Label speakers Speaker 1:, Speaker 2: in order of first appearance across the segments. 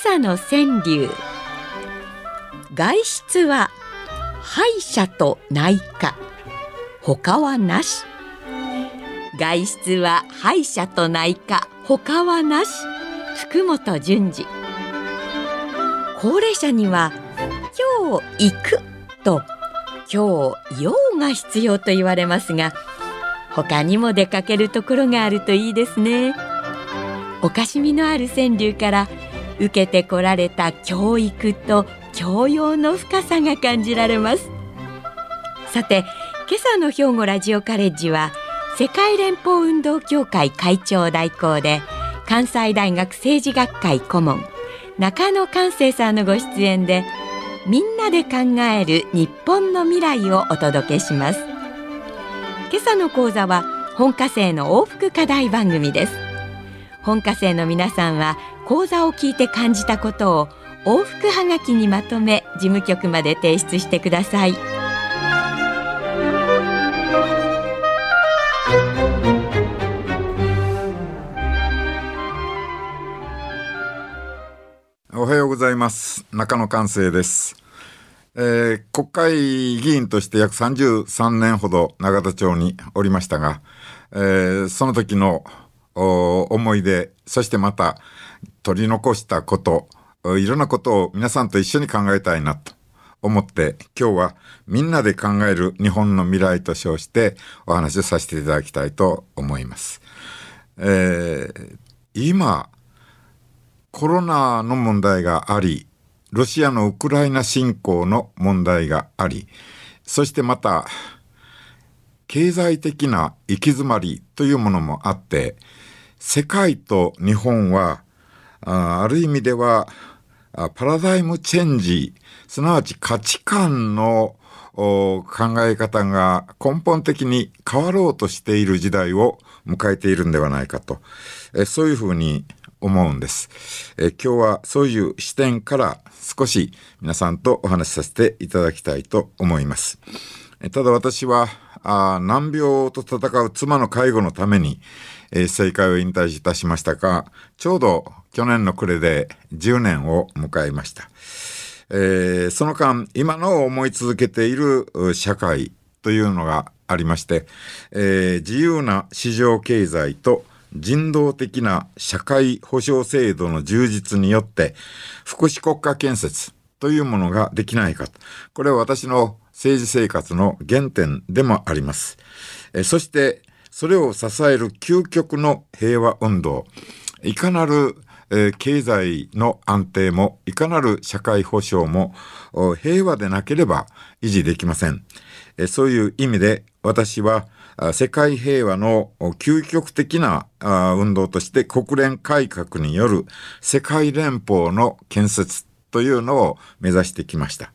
Speaker 1: 朝の川柳。外出は歯医者と内科。他はなし。外出は歯医者と内科。他はなし。福本淳二高齢者には今日行くと今日用が必要と言われますが他にも出かけるところがあるといいですね。おかしみのある川柳から受けてこられた教育と教養の深さが感じられます。さて今朝の兵庫ラジオカレッジは世界連邦運動協会会長代行で関西大学政治学会顧問中野寛生さんのご出演でみんなで考える日本の未来をお届けします。今朝の講座は本科生の往復課題番組です。本科生の皆さんは講座を聞いて感じたことを往復はがきにまとめ事務局まで提出してください。
Speaker 2: おはようございます。中野寛生です、えー国会議員として約33年ほど永田町におりましたが、えーその時のお思い出そしてまた取り残したこといろんなことを皆さんと一緒に考えたいなと思って今日はみんなで考える日本の未来と称してお話をさせていただきたいと思います。えー今コロナの問題があり、ロシアのウクライナ侵攻の問題があり、そしてまた、経済的な行き詰まりというものもあって、世界と日本は、あある意味では、あパラダイムチェンジ、すなわち価値観の考え方が根本的に変わろうとしている時代を迎えているんではないかと、えそういうふうに思うんです。え今日はそういう視点から少し皆さんとお話しさせていただきたいと思います。えただ私はあ難病と戦う妻の介護のために、えー政界を引退いたしましたがちょうど去年の暮れで10年を迎えました。えーその間今の思い続けている社会というのがありまして、えー自由な市場経済と人道的な社会保障制度の充実によって福祉国家建設というものができないかとこれは私の政治生活の原点でもあります。えーそしてそれを支える究極の平和運動いかなるえー経済の安定もいかなる社会保障も平和でなければ維持できません。えーそういう意味で私は世界平和の究極的な運動として国連改革による世界連邦の建設というのを目指してきました。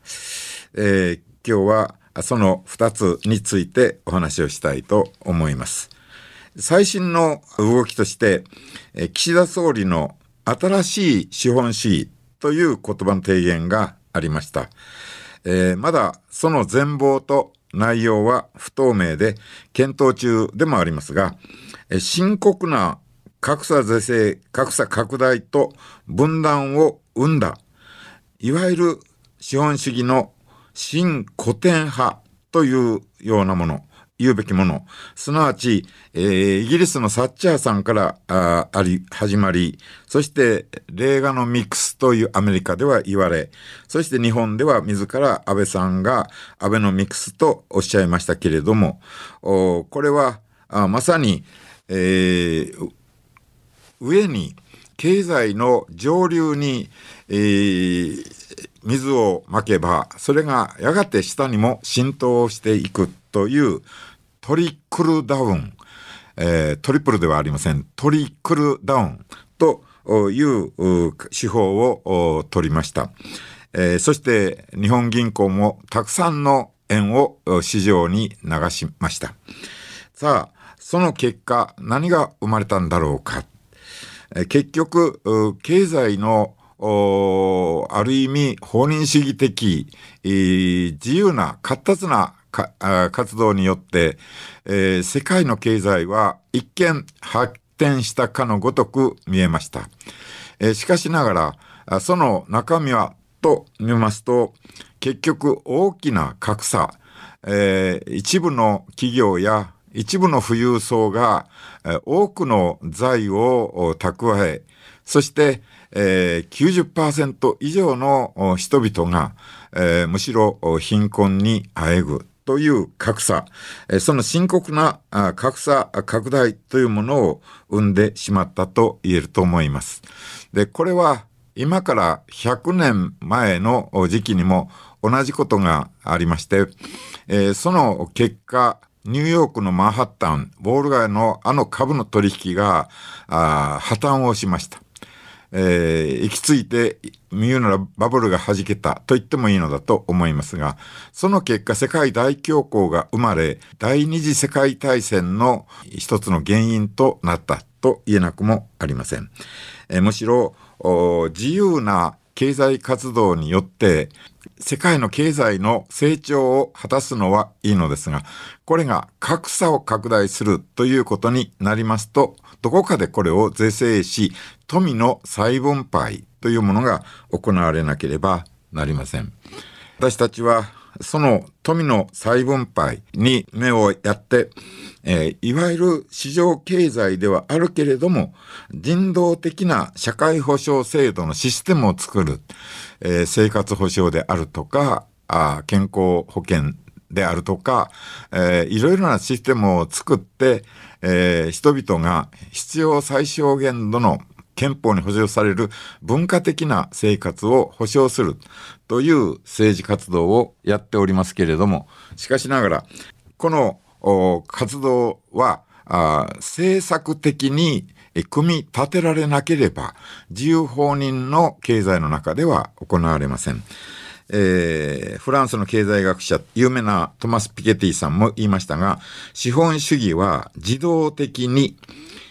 Speaker 2: えー今日はその2つについてお話をしたいと思います。最新の動きとして、岸田総理の新しい資本主義という言葉の提言がありました。えーまだその全貌と内容は不透明で検討中でもありますが、深刻な格差是正、格差拡大と分断を生んだ、いわゆる資本主義の新古典派というようなもの、言うべきもの、すなわち、えーイギリスのサッチャーさんからああり始まり、そしてレーガノミクスというアメリカでは言われ、そして日本では自ら安倍さんがアベノミクスとおっしゃいましたけれども、おこれはあまさに、えー上に経済の上流に、えー水をまけばそれがやがて下にも浸透していく。というトリクルダウン、えートリプルではありませんトリクルダウンという手法を取りました。えー、そして日本銀行もたくさんの円を市場に流しました。さあ、その結果何が生まれたんだろうか。えー、結局、経済のある意味、放任主義的、えー、自由な活発な活動によって、えー、世界の経済は一見発展したかのごとく見えました。えー、しかしながら、その中身はと見ますと、結局大きな格差、えー、一部の企業や一部の富裕層が、多くの財を蓄え、そして、えー、90%以上の人々が、えー、むしろ貧困にあえぐという格差、その深刻な格差拡大というものを生んでしまったと言えると思います。で、これは今から100年前の時期にも同じことがありまして、その結果、ニューヨークのマンハッタン、ウォール街のあの株の取引が破綻をしました。えー、行き着いて言うならバブルが弾けたと言ってもいいのだと思いますが、その結果世界大恐慌が生まれ、第二次世界大戦の一つの原因となったと言えなくもありません。えー、むしろ自由な経済活動によって世界の経済の成長を果たすのはいいのですが、これが格差を拡大するということになりますと、どこかでこれを是正し、富の再分配というものが行われなければなりません。私たちはその富の再分配に目をやって、えー、いわゆる市場経済ではあるけれども、人道的な社会保障制度のシステムを作る、えー、生活保障であるとか、あ健康保険であるとか、えー、いろいろなシステムを作って、えー、人々が必要最小限度の憲法に保障される文化的な生活を保障するという政治活動をやっておりますけれども、しかしながら、この活動は政策的に組み立てられなければ、自由放任の経済の中では行われません。えー、フランスの経済学者、有名なトマス・ピケティさんも言いましたが、資本主義は自動的に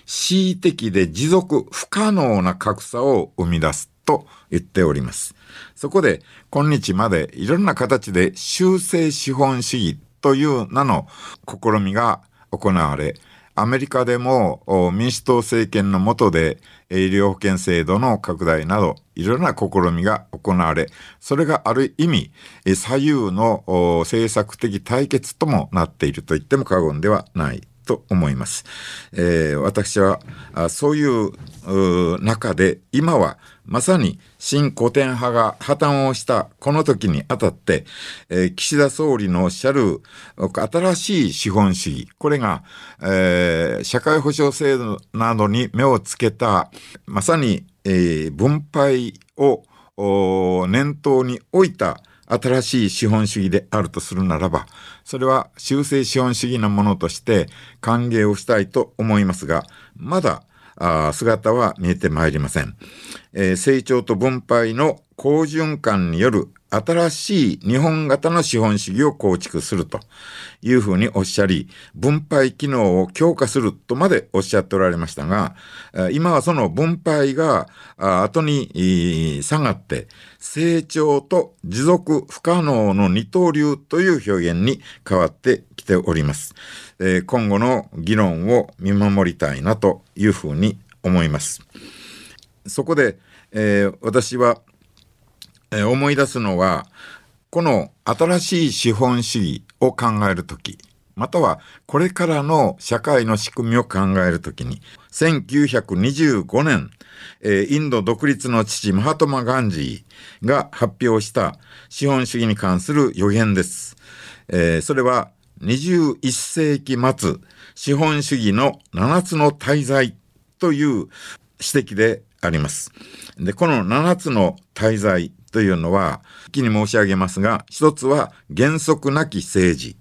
Speaker 2: 恣意的で持続不可能な格差を生み出すと言っております。そこで、今日までいろんな形で修正資本主義という名の試みが行われ、アメリカでも民主党政権の下で医療保険制度の拡大などいろいろな試みが行われ、それがある意味左右の政策的対決ともなっていると言っても過言ではないと思います。えー、私はあそういう中で今はまさに新古典派が破綻をしたこの時にあたって、えー、岸田総理のおっしゃる新しい資本主義、これが、えー、社会保障制度などに目をつけた、まさに、えー、分配を念頭に置いた新しい資本主義であるとするならば、それは修正資本主義のものとして歓迎をしたいと思いますが、まだ姿は見えてまいりません、えー、成長と分配の好循環による新しい日本型の資本主義を構築するというふうにおっしゃり、分配機能を強化するとまでおっしゃっておられましたが、今はその分配が後に下がって、成長と持続不可能の二刀流という表現に変わってきております。今後の議論を見守りたいなというふうに思います。そこで、えー、私は思い出すのは、この新しい資本主義を考えるとき、またはこれからの社会の仕組みを考えるときに、1925年、インド独立の父マハトマ・ガンジーが発表した資本主義に関する予言です。それは21世紀末、資本主義の7つの大罪という指摘であります。で、この7つの大罪というのは、一気に申し上げますが、一つは原則なき政治。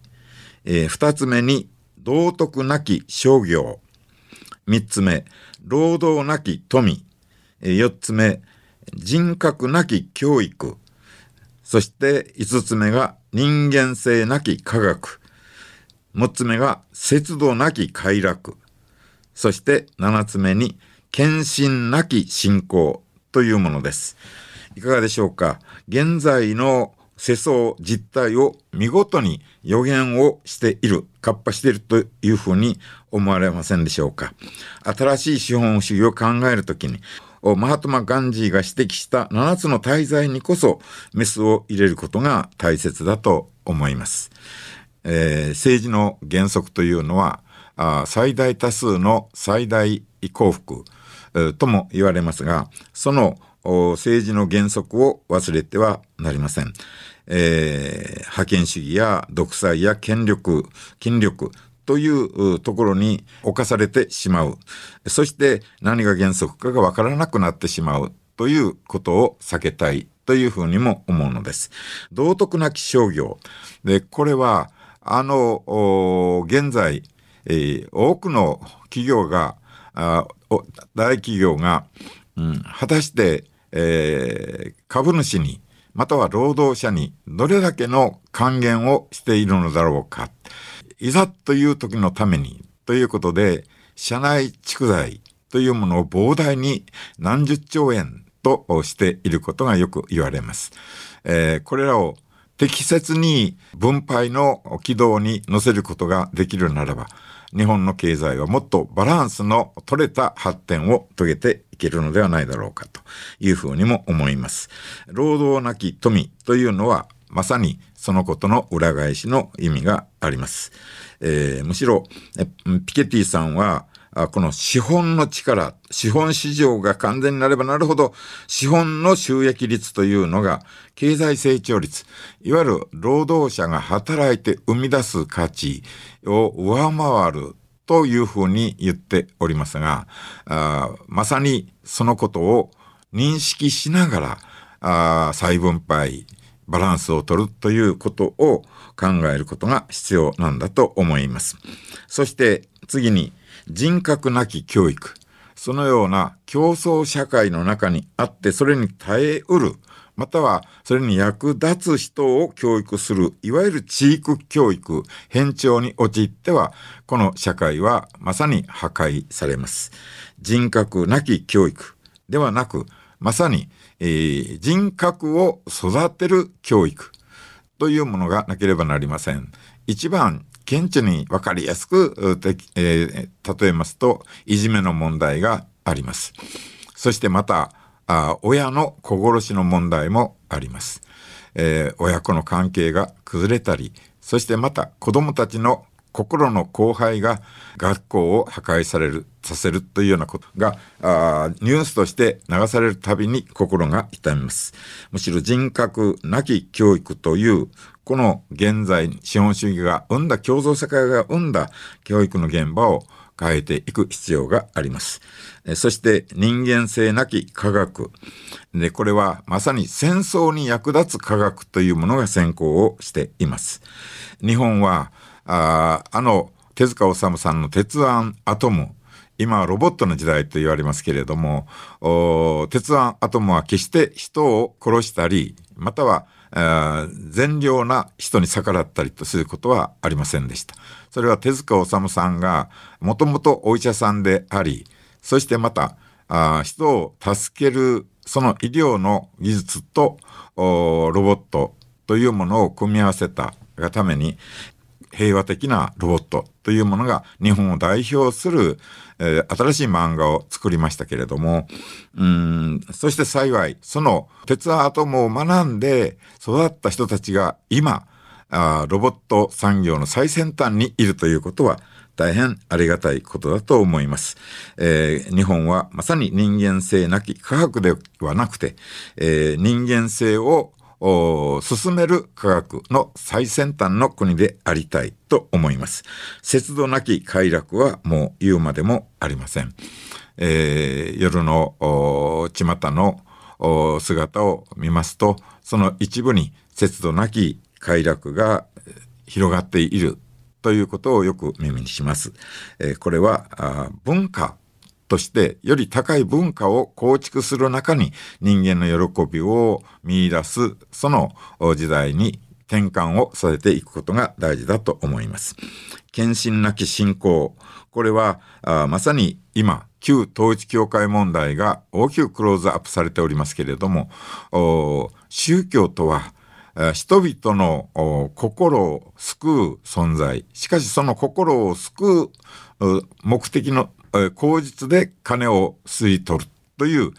Speaker 2: えー、二つ目に道徳なき商業。三つ目、労働なき富。4つ目人格なき教育そして5つ目が人間性なき科学6つ目が節度なき快楽そして7つ目に献身なき信仰というものですいかがでしょうか？現在の世相実態を見事に予言をしている、カッパしているというふうに思われませんでしょうか？新しい資本主義を考えるときに、マハトマ・ガンジーが指摘した7つの大罪にこそメスを入れることが大切だと思います。えー、政治の原則というのはあ最大多数の最大幸福、とも言われますがその政治の原則を忘れてはなりません。えー、覇権主義や独裁や権力、権力というところに侵されてしまう。そして何が原則かがわからなくなってしまうということを避けたいというふうにも思うのです。道徳なき商業。で、これは、あの、現在、えー、多くの企業が、あ大企業が、うん、果たして、えー、株主に、または労働者にどれだけの還元をしているのだろうか。いざという時のためにということで、社内蓄財というものを膨大に何十兆円としていることがよく言われます。えー、これらを適切に分配の軌道に乗せることができるならば、日本の経済はもっとバランスの取れた発展を遂げてけるのではないだろうかというふうにも思います。労働なき富というのはまさにそのことの裏返しの意味があります。えー、むしろピケティさんはこの資本の力、資本市場が完全になればなるほど、資本の収益率というのが、経済成長率、いわゆる労働者が働いて生み出す価値を上回るというふうに言っておりますが、あまさにそのことを認識しながら、あ再分配、バランスを取るということを考えることが必要なんだと思います。そして次に、人格なき教育。そのような競争社会の中にあってそれに耐えうる、またはそれに役立つ人を教育する、いわゆる地域教育、変調に陥っては、この社会はまさに破壊されます。人格なき教育ではなく、まさに、えー、人格を育てる教育というものがなければなりません。一番顕著に分かりやすく、えー、例えますと、いじめの問題があります。そしてまた、あ親の子殺しの問題もあります。えー、親子の関係が崩れたり、そしてまた子供たちの心の荒廃が学校を破壊される、させるというようなことが、あニュースとして流されるたびに心が痛みます。むしろ人格なき教育というこの現在資本主義が生んだ共造社会が生んだ教育の現場を変えていく必要があります。そして人間性なき科学。で、これはまさに戦争に役立つ科学というものが先行をしています。日本は、ああの手塚治虫さんの鉄腕アトム。今はロボットの時代と言われますけれども、鉄腕アトムは決して人を殺したり、または善良な人に逆らったりとすることはありませんでした。それは手塚治虫さんがもともとお医者さんであり、そしてまた人を助けるその医療の技術とロボットというものを組み合わせたがために平和的なロボットというものが日本を代表する、えー、新しい漫画を作りましたけれども、うん、そして幸い、その鉄アトムを学んで育った人たちが今、あロボット産業の最先端にいるということは大変ありがたいことだと思います。えー、日本はまさに人間性なき科学ではなくて、えー、人間性を進める科学の最先端の国でありたいと思います。節度なき快楽はもう言うまでもありません。えー、夜の巷の姿を見ますと、その一部に節度なき快楽が広がっているということをよく耳にします。えー、これは文化としてより高い文化を構築する中に人間の喜びを見出すその時代に転換をさせていくことが大事だと思います。献身なき信仰。これはあまさに今旧統一教会問題が大きくクローズアップされておりますけれども宗教とは人々の心を救う存在しかしその心を救う目的の口実で金を吸い取るという、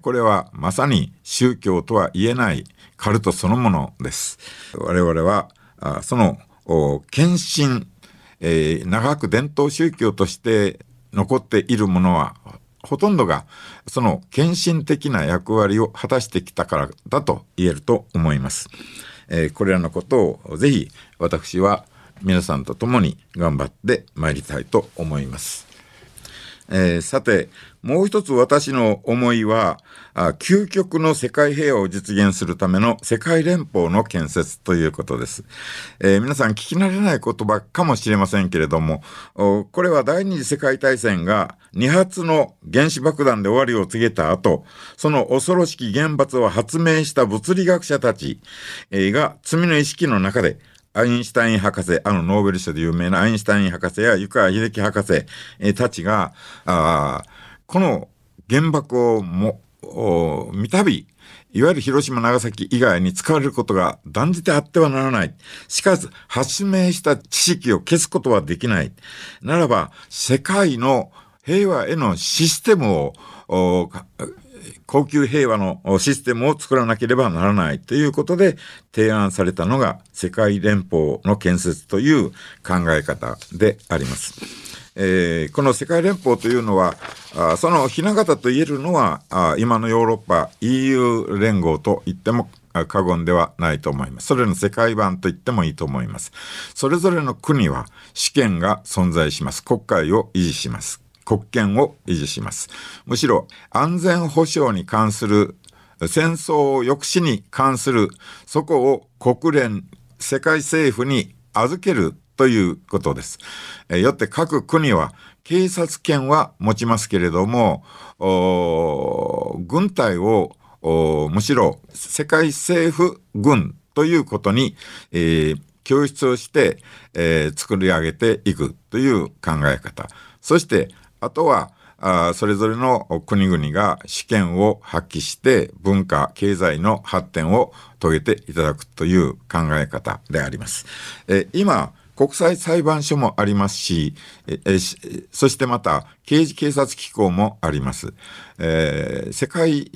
Speaker 2: これはまさに宗教とは言えないカルトそのものです。我々は、その献身、長く伝統宗教として残っているものはほとんどがその献身的な役割を果たしてきたからだと言えると思います。これらのことをぜひ私は皆さんと共に頑張ってまいりたいと思います。えー、さて、もう一つ私の思いは、あ究極の世界平和を実現するための世界連邦の建設ということです。えー、皆さん聞き慣れない言葉かもしれませんけれども、これは第二次世界大戦が2発の原子爆弾で終わりを告げた後、その恐ろしき原発を発明した物理学者たちが罪の意識の中でアインシュタイン博士、あのノーベル賞で有名なアインシュタイン博士や湯川秀樹博士、えたちが、あこの原爆をも、見たび、いわゆる広島、長崎以外に使われることが断じてあってはならない。しかし、発明した知識を消すことはできない。ならば、世界の平和へのシステムを、高級平和のシステムを作らなければならないということで提案されたのが世界連邦の建設という考え方であります。えー、この世界連邦というのはあその雛形と言えるのはあ今のヨーロッパ EU 連合と言っても過言ではないと思います。それの世界版と言ってもいいと思います。それぞれの国は主権が存在します。国会を維持します。国権を維持します。むしろ安全保障に関する戦争抑止に関するそこを国連世界政府に預けるということです。よって各国は警察権は持ちますけれども軍隊をむしろ世界政府軍ということに、えー、教室をして、えー、作り上げていくという考え方そしてあとはあそれぞれの国々が主権を発揮して文化経済の発展を遂げていただくという考え方であります。え今国際裁判所もありますし、えそしてまた刑事警察機構もあります。えー、世界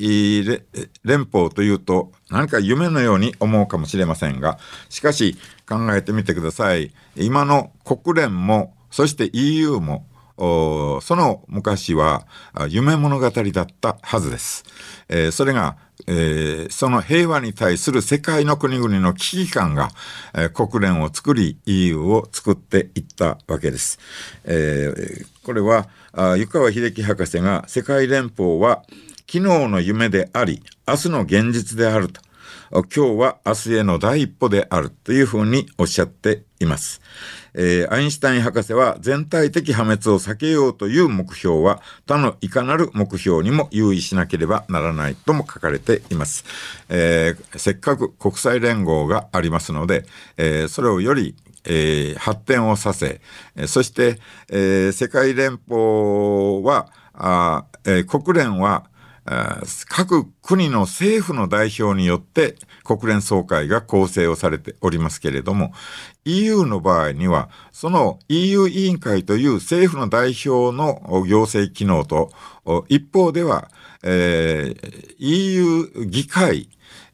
Speaker 2: 連邦というと何か夢のように思うかもしれませんが、しかし考えてみてください。今の国連も、そして EU も、その昔は夢物語だったはずです。えー、それが、えー、その平和に対する世界の国々の危機感が、えー、国連を作り EU を作っていったわけです。え、これは湯川秀樹博士が世界連邦は昨日の夢であり明日の現実であると今日は明日への第一歩であるというふうにおっしゃっています。えー、アインシュタイン博士は全体的破滅を避けようという目標は他のいかなる目標にも優位しなければならないとも書かれています。えー、せっかく国際連合がありますので、えー、それをよりえー、発展をさせ、そして、えー、世界連邦は、あえー、国連は、各国の政府の代表によって国連総会が構成をされておりますけれども EU の場合にはその EU 委員会という政府の代表の行政機能と一方では、えー、EU 議会、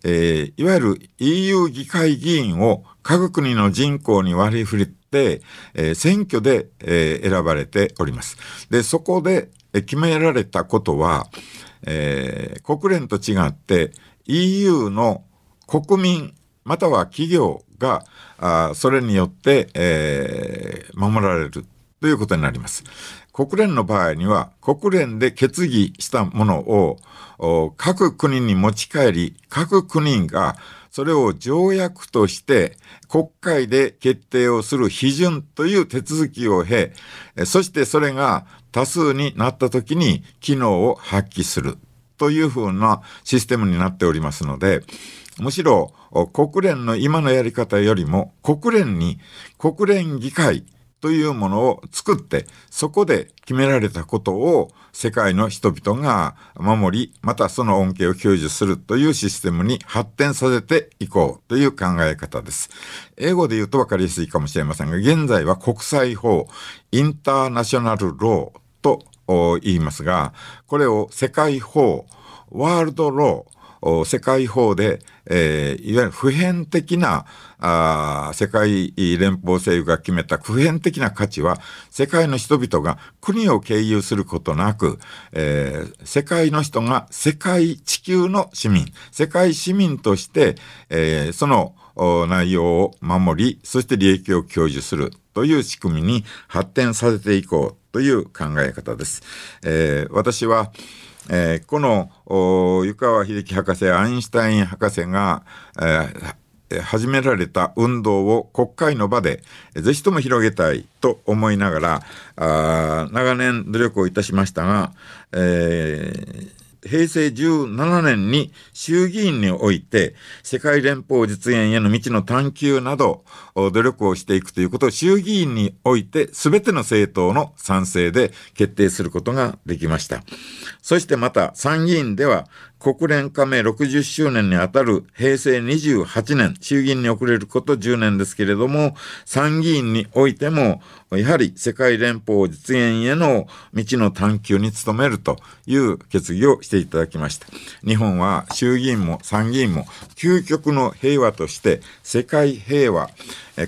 Speaker 2: えー、いわゆる EU 議会議員を各国の人口に割り振って、えー、選挙で、え、選ばれております。でそこで決められたことはえー、国連と違って EU の国民または企業があそれによって、えー、守られるということになります。国連の場合には国連で決議したものを各国に持ち帰り各国がそれを条約として国会で決定をする批准という手続きを経、そしてそれが多数になった時に機能を発揮するというふうなシステムになっておりますので、むしろ国連の今のやり方よりも国連に国連議会というものを作って、そこで決められたことを世界の人々が守り、またその恩恵を享受するというシステムに発展させていこうという考え方です。英語で言うと分かりやすいかもしれませんが、現在は国際法、インターナショナルローと言いますが、これを世界法、ワールドロー、世界法で、えー、いわゆる普遍的なあ世界連邦政府が決めた普遍的な価値は世界の人々が国を経由することなく、えー、世界の人が世界地球の市民世界市民として、えー、その内容を守りそして利益を享受するという仕組みに発展させていこうという考え方です。えー、私はえー、この湯川秀樹博士アインシュタイン博士が、えー、始められた運動を国会の場でぜひとも広げたいと思いながらあ長年努力をいたしましたが、えー平成17年に衆議院において世界連邦実現への道の探求など努力をしていくということを衆議院において全ての政党の賛成で決定することができました。そしてまた参議院では国連加盟60周年にあたる平成28年、衆議院に遅れること10年ですけれども、参議院においても、やはり世界連邦実現への道の探求に努めるという決議をしていただきました。日本は衆議院も参議院も究極の平和として世界平和、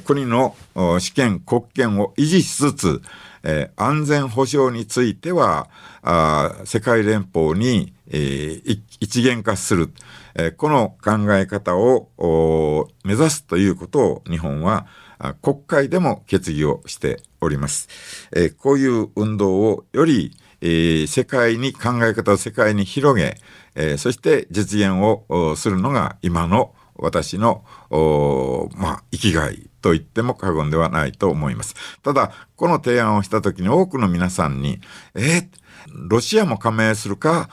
Speaker 2: 国の主権、国権を維持しつつ、えー、安全保障についてはあ世界連邦に、えー、一元化する、えー、この考え方を目指すということを日本は国会でも決議をしております。えー、こういう運動をより、えー、世界に考え方を世界に広げ、えー、そして実現をするのが今の私の、まあ、生きがいと言っても過言ではないと思います。ただ、この提案をした時に多くの皆さんに、えー、ロシアも加盟するか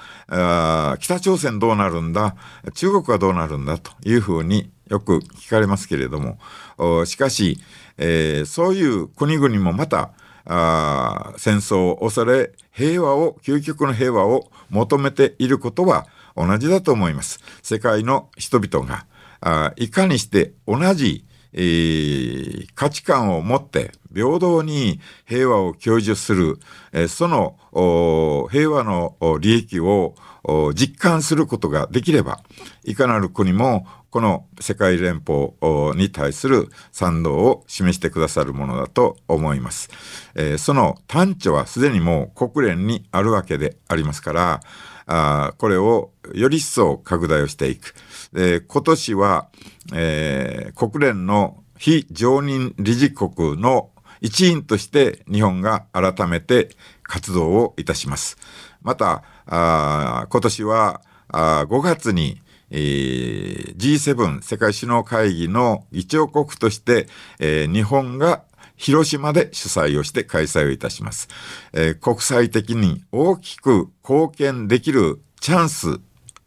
Speaker 2: 北朝鮮どうなるんだ中国はどうなるんだというふうによく聞かれますけれどもしかし、えー、そういう国々もまたあ戦争を恐れ平和を究極の平和を求めていることは同じだと思います。世界の人々があいかにして同じえー、価値観を持って平等に平和を享受する、えー、その平和の利益を実感することができればいかなる国もこの世界連邦に対する賛同を示してくださるものだと思います。えー、その端緒はすでにもう国連にあるわけでありますからあこれをより一層拡大をしていく。で今年は、えー、国連の非常任理事国の一員として日本が改めて活動をいたします。また、あ今年はあ5月に、えー、G7 世界首脳会議の議長国として、えー、日本が広島で主催をして開催をいたします。えー、国際的に大きく貢献できるチャンス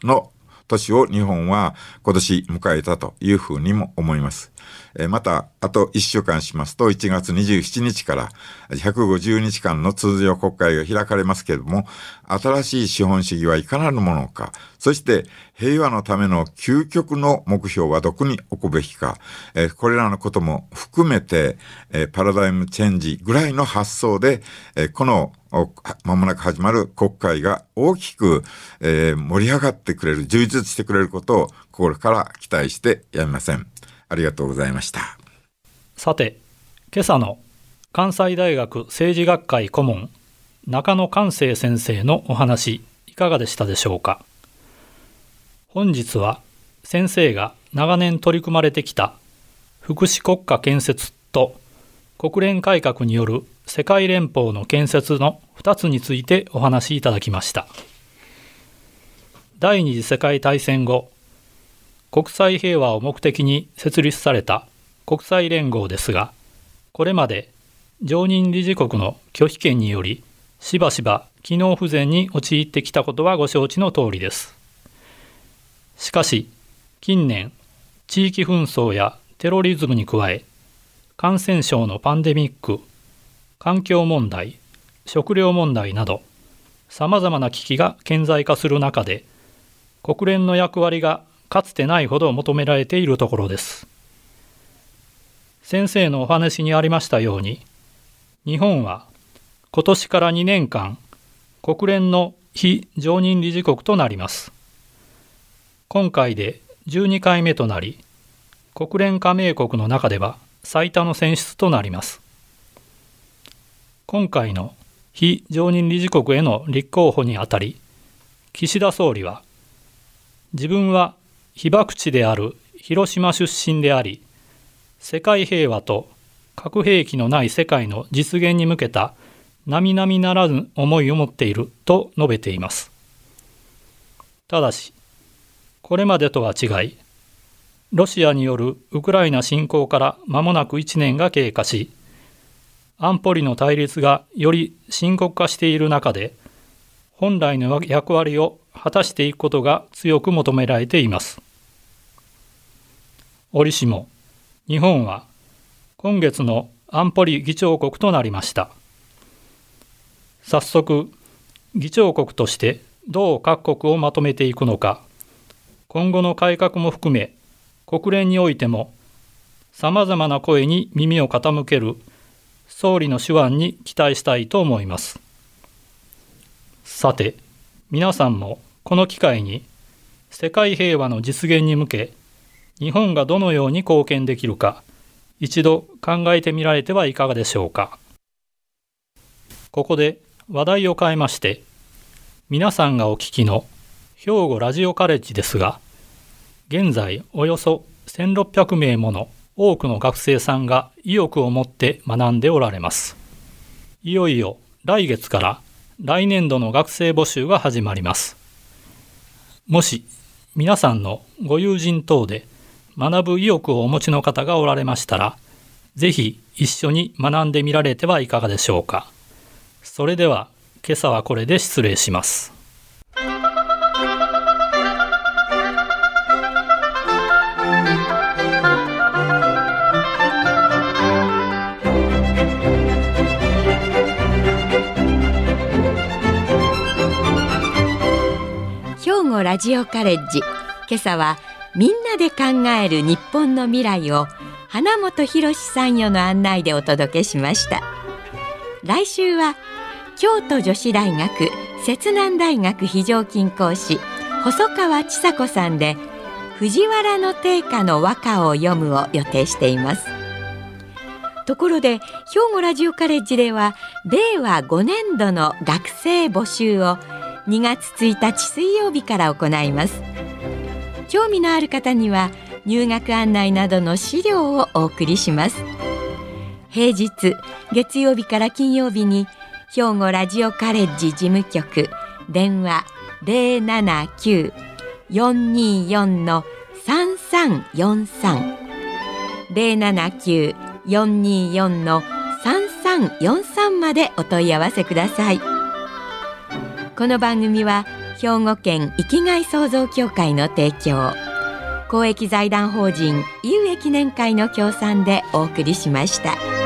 Speaker 2: の年を日本は今年迎えたというふうにも思います。また、あと1週間しますと、1月27日から150日間の通常国会が開かれますけれども、新しい資本主義はいかなるものか、そして平和のための究極の目標はどこに置くべきか、これらのことも含めて、パラダイムチェンジぐらいの発想で、このまもなく始まる国会が大きくえ、盛り上がってくれる、充実してくれることを心から期待してやめません。ありがとうございました
Speaker 3: さて今朝の関西大学政治学会顧問中野寛生先生のお話いかがでしたでしょうか？本日は先生が長年取り組まれてきた福祉国家建設と国連改革による世界連邦の建設の2つについてお話しいただきました第二次世界大戦後国際平和を目的に設立された国際連合ですが、これまで常任理事国の拒否権によりしばしば機能不全に陥ってきたことはご承知の通りです。しかし近年地域紛争やテロリズムに加え感染症のパンデミック環境問題食料問題などさまざまな危機が顕在化する中で国連の役割がかつてないほど求められているところです。先生のお話にありましたように日本は今年から2年間国連の非常任理事国となります。今回で12回目となり国連加盟国の中では最多の選出となります。今回の非常任理事国への立候補にあたり岸田総理は自分は被爆地である広島出身であり世界平和と核兵器のない世界の実現に向けた並々ならぬ思いを持っていると述べています。ただしこれまでとは違いロシアによるウクライナ侵攻から間もなく1年が経過し安保理の対立がより深刻化している中で本来の役割を果たしていくことが強く求められています。折しも日本は今月の安保理議長国となりました。早速議長国としてどう各国をまとめていくのか今後の改革も含め国連においてもさまざまな声に耳を傾ける総理の手腕に期待したいと思います。さて、皆さんもこの機会に世界平和の実現に向け日本がどのように貢献できるか一度考えてみられてはいかがでしょうか。ここで話題を変えまして皆さんがお聞きの兵庫ラジオカレッジですが現在およそ1600名もの多くの学生さんが意欲を持って学んでおられます。いよいよ来月から来年度の学生募集が始まります。もし皆さんのご友人等で学ぶ意欲をお持ちの方がおられましたら、ぜひ一緒に学んでみられてはいかがでしょうか。それでは今朝はこれで失礼します。
Speaker 1: ラジオカレッジ。今朝はみんなで考える日本の未来を花本博さんよの案内でお届けしました。来週は京都女子大学摂南大学非常勤講師細川千佐子さんで藤原の定家の和歌を読むを予定しています。ところで兵庫ラジオカレッジでは令和5年度の学生募集を2月1日水曜日から行います。興味のある方には入学案内などの資料をお送りします。平日月曜日から金曜日に兵庫ラジオカレッジ事務局電話079-424の3343 079-424の3343までお問い合わせください。この番組は兵庫県生きがい創造協会の提供公益財団法人有益年会の協賛でお送りしました。